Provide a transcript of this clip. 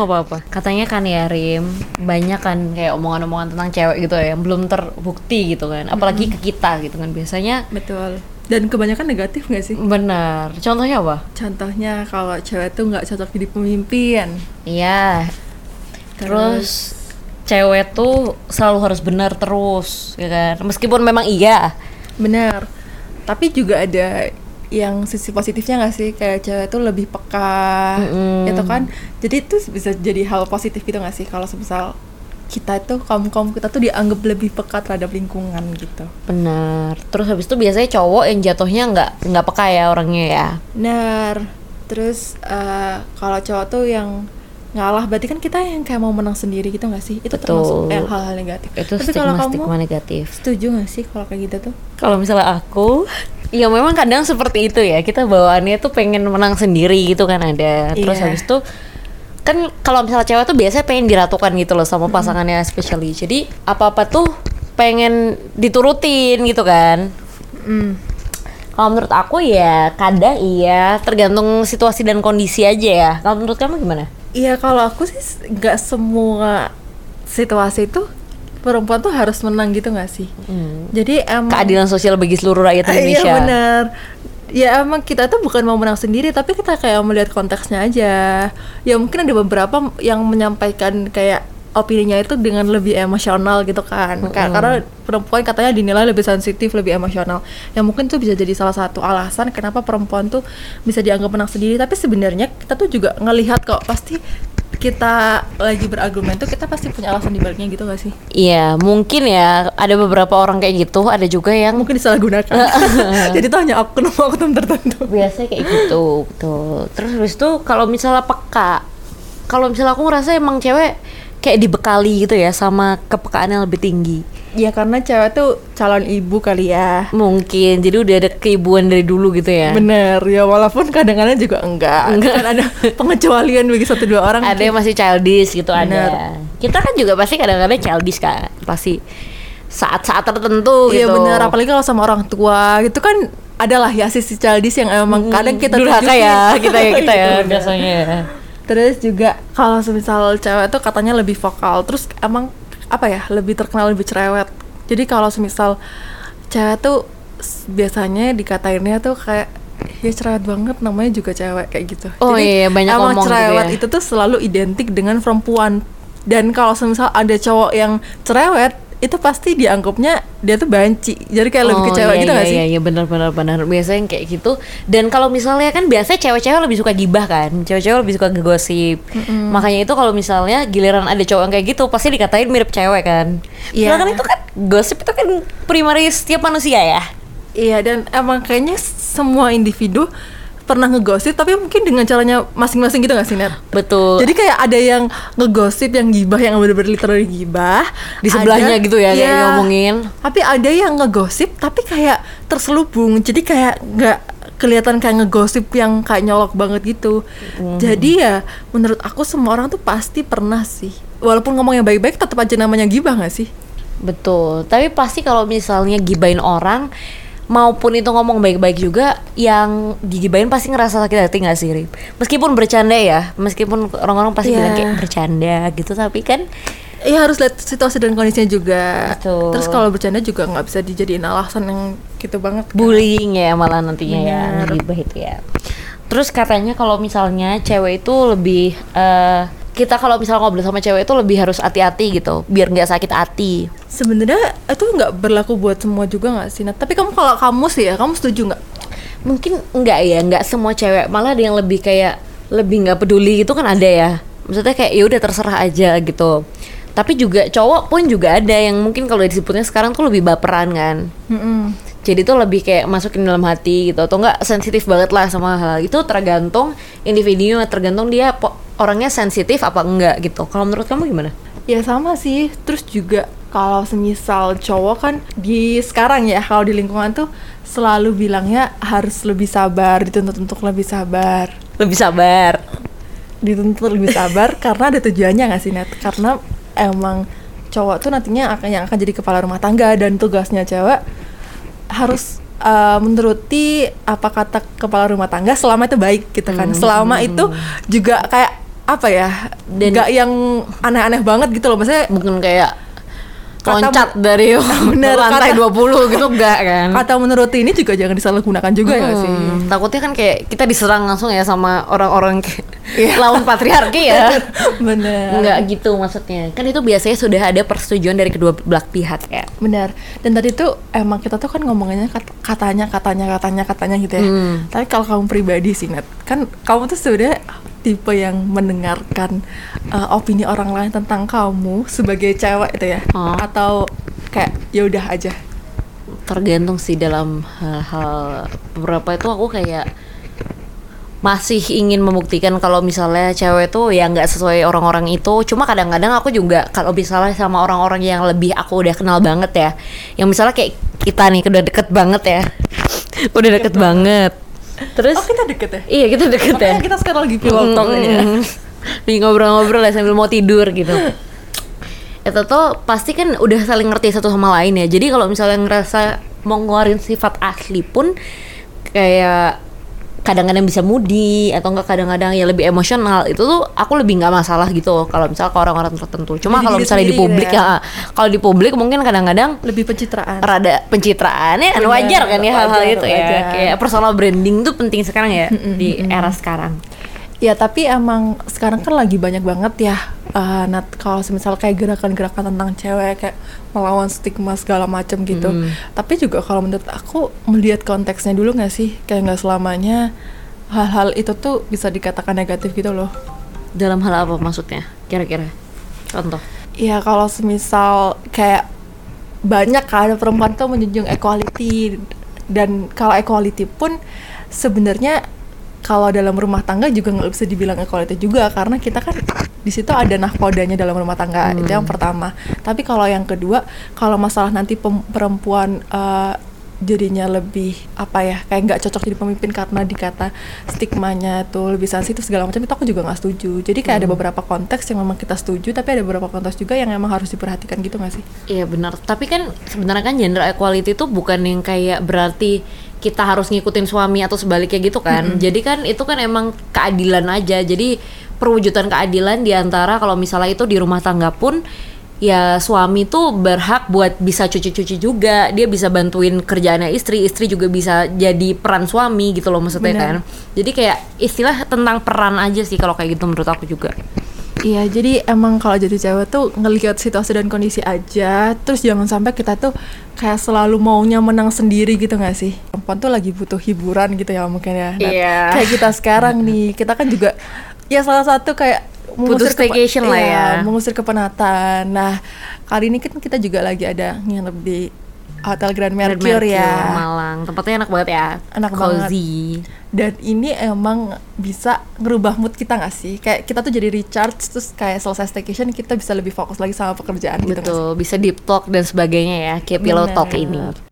belum apa-apa. Katanya kan ya Rim banyak kan kayak omongan-omongan tentang cewek gitu ya yang belum terbukti gitu kan. Apalagi ke kita gitu kan. Biasanya Betul. Dan kebanyakan negatif gak sih? benar. Contohnya apa? Contohnya kalau cewek tuh nggak cocok jadi pemimpin. iya. Terus? cewek tuh selalu harus benar terus ya kan? Meskipun memang iya. Benar. Tapi juga ada yang sisi positifnya nggak sih? Kayak cewek tuh lebih peka Mm-mm. gitu kan? Jadi itu bisa jadi hal positif gitu nggak sih? Kalau semisal kita itu kaum kaum kita tuh dianggap lebih peka terhadap lingkungan gitu. Benar. Terus habis itu biasanya cowok yang jatuhnya nggak nggak peka ya orangnya ya? Benar. Terus eh, kalau cowok tuh yang ngalah berarti kan kita yang kayak mau menang sendiri gitu nggak sih? Itu Betul. termasuk eh, hal-hal negatif. Itu tapi kalau stigma kamu stigma negatif. setuju nggak sih kalau kayak gitu tuh? Kalau misalnya aku, ya memang kadang seperti itu ya. Kita bawaannya tuh pengen menang sendiri gitu kan ada. Terus Iya. habis itu kan kalau misalnya cewek tuh biasanya pengen diratukan gitu loh sama pasangannya especially. Jadi apa-apa tuh pengen diturutin gitu kan. Hmm. Kalau menurut aku ya kadang iya, tergantung situasi dan kondisi aja ya. Kalau menurut kamu gimana? Iya kalau aku sih nggak semua situasi itu perempuan tuh harus menang gitu nggak sih? Jadi emang Keadilan sosial bagi seluruh rakyat Ah, Indonesia. Iya benar. Ya emang kita tuh bukan mau menang sendiri tapi kita kayak melihat konteksnya aja. Ya mungkin ada beberapa yang menyampaikan kayak opininya itu dengan lebih emosional gitu kan. Ka- Karena perempuan katanya dinilai lebih sensitif, lebih emosional. Yang mungkin tuh bisa jadi salah satu alasan kenapa perempuan tuh bisa dianggap menang sendiri. Tapi sebenarnya kita tuh juga ngelihat kok pasti kita lagi berargumen tuh kita pasti punya alasan di baliknya gitu gak sih? Iya, mungkin ya ada beberapa orang kayak gitu, ada juga yang Mungkin disalahgunakan. Jadi tuh hanya oknum-oknum tertentu. biasanya kayak gitu betul terus habis itu kalau misalnya peka kalau misalnya aku ngerasa emang cewek kayak dibekali gitu ya sama kepekaan yang lebih tinggi Ya karena cewek tuh calon ibu kali ya. mungkin. Jadi udah ada keibuan dari dulu gitu ya? Bener. Ya walaupun kadang-kadang juga enggak. Enggak. Kan ada pengecualian bagi satu dua orang. ada yang masih childish gitu Bener. ada kita kan juga pasti kadang-kadang childish kan pasti saat-saat tertentu Iya gitu. bener. Apalagi kalau sama orang tua gitu kan adalah ya sisi childish yang emang kadang kita durhaka ya kita ya kita ya. Iya, biasanya Terus juga kalau semisal cewek tuh katanya lebih vokal, terus emang apa ya lebih terkenal lebih cerewet. Jadi kalau semisal cewek tuh biasanya dikatainnya tuh kayak ya cerewet banget namanya juga cewek kayak gitu. Oh Jadi iya, banyak emang ngomong gitu cerewet ya. itu tuh selalu identik dengan perempuan. Dan kalau semisal ada cowok yang cerewet itu pasti dianggapnya dia tuh banci. Jadi kayak lebih Oh, cewek iya, gitu iya, gak sih? Iya, iya benar benar benar. Biasanya yang kayak gitu. Dan kalau misalnya kan biasanya cewek-cewek lebih suka gibah kan. Cewek-cewek lebih suka ngegosip. Makanya itu kalau misalnya giliran ada cowok yang kayak gitu pasti dikatain mirip cewek kan. Iya. Sedangkan itu kan gosip itu kan primaris setiap manusia ya. Iya dan emang kayaknya semua individu pernah ngegosip tapi mungkin dengan caranya masing-masing gitu gak sih Net? Betul. Jadi kayak ada yang ngegosip yang gibah yang bener-bener literally gibah di sebelahnya ada- gitu ya kayak Iya. ngomongin. Tapi ada yang ngegosip tapi kayak terselubung jadi kayak nggak kelihatan kayak ngegosip yang kayak nyolok banget gitu. Mhm. Jadi ya menurut aku semua orang tuh pasti pernah sih. Walaupun ngomong yang baik-baik tetap aja namanya gibah gak sih? Betul. Tapi pasti kalau misalnya gibain orang maupun itu ngomong baik-baik juga yang digibain pasti ngerasa sakit hati nggak sih Rip? Meskipun bercanda ya, meskipun orang-orang pasti Iya. bilang kayak bercanda gitu tapi kan Iya harus lihat situasi dan kondisinya juga. Betul. Terus kalau bercanda juga nggak bisa dijadiin alasan yang gitu banget. kan. bullying ya malah nantinya ya Benar. gibah itu ya. Terus katanya kalau misalnya cewek itu lebih eh, kita kalau misalnya ngobrol sama cewek itu lebih harus hati-hati gitu biar nggak sakit hati. Sebenarnya itu nggak berlaku buat semua juga nggak sih? Nat? Tapi kamu kalau kamu sih ya, kamu setuju nggak? mungkin enggak ya enggak semua cewek malah ada yang lebih kayak lebih nggak peduli gitu kan ada ya maksudnya kayak ya udah terserah aja gitu tapi juga cowok pun juga ada yang mungkin kalau disebutnya sekarang tuh lebih baperan kan Mm-mm. Jadi tuh lebih kayak masukin dalam hati gitu. Atau enggak sensitif banget lah sama hal itu tergantung individunya tergantung dia orangnya sensitif apa enggak gitu. Kalau menurut kamu gimana? Ya sama sih. Terus juga kalau semisal cowok kan di sekarang ya kalau di lingkungan tuh selalu bilangnya harus lebih sabar, dituntut untuk lebih sabar, lebih sabar. Dituntut lebih sabar karena ada tujuannya nggak sih Nat? Karena emang cowok tuh nantinya akan yang akan jadi kepala rumah tangga dan tugasnya cewek harus uh, menuruti apa kata kepala rumah tangga selama itu baik gitu kan. Selama itu juga kayak apa ya Dan- nggak yang aneh-aneh banget gitu loh maksudnya bukan kayak Kata- loncat dari Bener, lantai kata- 20 gitu enggak kan? Kata menurut ini juga jangan disalahgunakan juga ya sih. Hmm, takutnya kan kayak kita diserang langsung ya sama orang-orang kayak Iya. lawan patriarki ya. Bener Enggak gitu maksudnya. Kan itu biasanya sudah ada persetujuan dari kedua belah pihak ya. Benar. Dan tadi tuh emang kita tuh kan ngomongannya kat- katanya katanya katanya katanya gitu ya. Hmm. tapi kalau kamu pribadi sih Nat kan kamu tuh sebenarnya tipe yang mendengarkan uh, opini orang lain tentang kamu sebagai cewek itu ya? Oh. atau kayak ya udah aja? Tergantung sih dalam hal-hal beberapa itu aku kayak masih ingin membuktikan kalau misalnya cewek tuh ya nggak sesuai orang-orang itu. Cuma kadang-kadang aku juga kalau misalnya sama orang-orang yang lebih aku udah kenal banget ya yang misalnya kayak kita nih udah deket banget ya. Udah deket banget terus oh kita deket ya iya kita deket ya makanya kita sekarang lagi pillow talk ini ya Mm. Lagi ngobrol-ngobrol ya sambil mau tidur gitu. Itu tuh pasti kan udah saling ngerti satu sama lain ya. Jadi kalau misalnya ngerasa mau ngeluarin sifat asli pun kayak kadang-kadang bisa moody atau enggak kadang-kadang ya lebih emosional. Itu tuh aku lebih nggak masalah gitu kalau misalnya ke orang-orang tertentu. Cuma kalau misalnya di publik gitu ya kalau di publik mungkin kadang-kadang lebih pencitraan. rada pencitraan ya Bener, wajar kan ya hal-hal wajar, itu ya kayak personal branding tuh penting sekarang ya di era sekarang Ya tapi emang sekarang kan lagi banyak banget ya uh, Nat kalau semisal kayak gerakan-gerakan tentang cewek kayak melawan stigma segala macam gitu. Mm. Tapi juga kalau menurut aku melihat konteksnya dulu nggak sih kayak nggak selamanya hal-hal itu tuh bisa dikatakan negatif gitu loh. Dalam hal apa maksudnya? Kira-kira? Contoh. Ya kalau semisal kayak banyak kan perempuan tuh menjunjung equality dan kalau equality pun sebenarnya kalau dalam rumah tangga juga nggak bisa dibilang equality juga karena kita kan di situ ada nahkodanya dalam rumah tangga itu yang pertama. Tapi kalau yang kedua kalau masalah nanti perempuan eh, jadinya lebih apa ya kayak nggak cocok jadi pemimpin karena dikata stigmanya tuh lebih sensitif segala macam itu aku juga nggak setuju. Jadi kayak ada beberapa konteks yang memang kita setuju tapi ada beberapa konteks juga yang emang harus diperhatikan gitu nggak sih? Iya benar. Tapi kan sebenarnya kan gender equality itu bukan yang kayak berarti kita harus ngikutin suami atau sebaliknya gitu kan. Jadi kan itu kan emang keadilan aja. Jadi perwujudan keadilan di antara kalau misalnya itu di rumah tangga pun ya suami tuh berhak buat bisa cuci-cuci juga. Dia bisa bantuin kerjaannya istri, istri juga bisa jadi peran suami gitu loh maksudnya Benar. kan. Jadi kayak istilah tentang peran aja sih kalau kayak gitu menurut aku juga. Iya, jadi emang kalau jadi cewek tuh ngelihat situasi dan kondisi aja, terus jangan sampai kita tuh kayak selalu maunya menang sendiri gitu nggak sih? Perempuan tuh lagi butuh hiburan gitu ya mungkin ya. Nat. Iya. Kayak kita sekarang nih, kita kan juga ya salah satu kayak Kepe- staycation lah iya, ya. mengusir kepenatan. Nah, kali ini kan kita juga lagi ada nginep di Hotel Grand Grand Mercure, ya. Malang. Tempatnya enak banget ya. Enak banget. Cozy. dan ini emang bisa ngerubah mood kita nggak sih kayak kita tuh jadi recharge terus kayak selesai staycation kita bisa lebih fokus lagi sama pekerjaan gitu? Betul, bisa deep talk dan sebagainya ya, kayak pillow Bener. talk ini.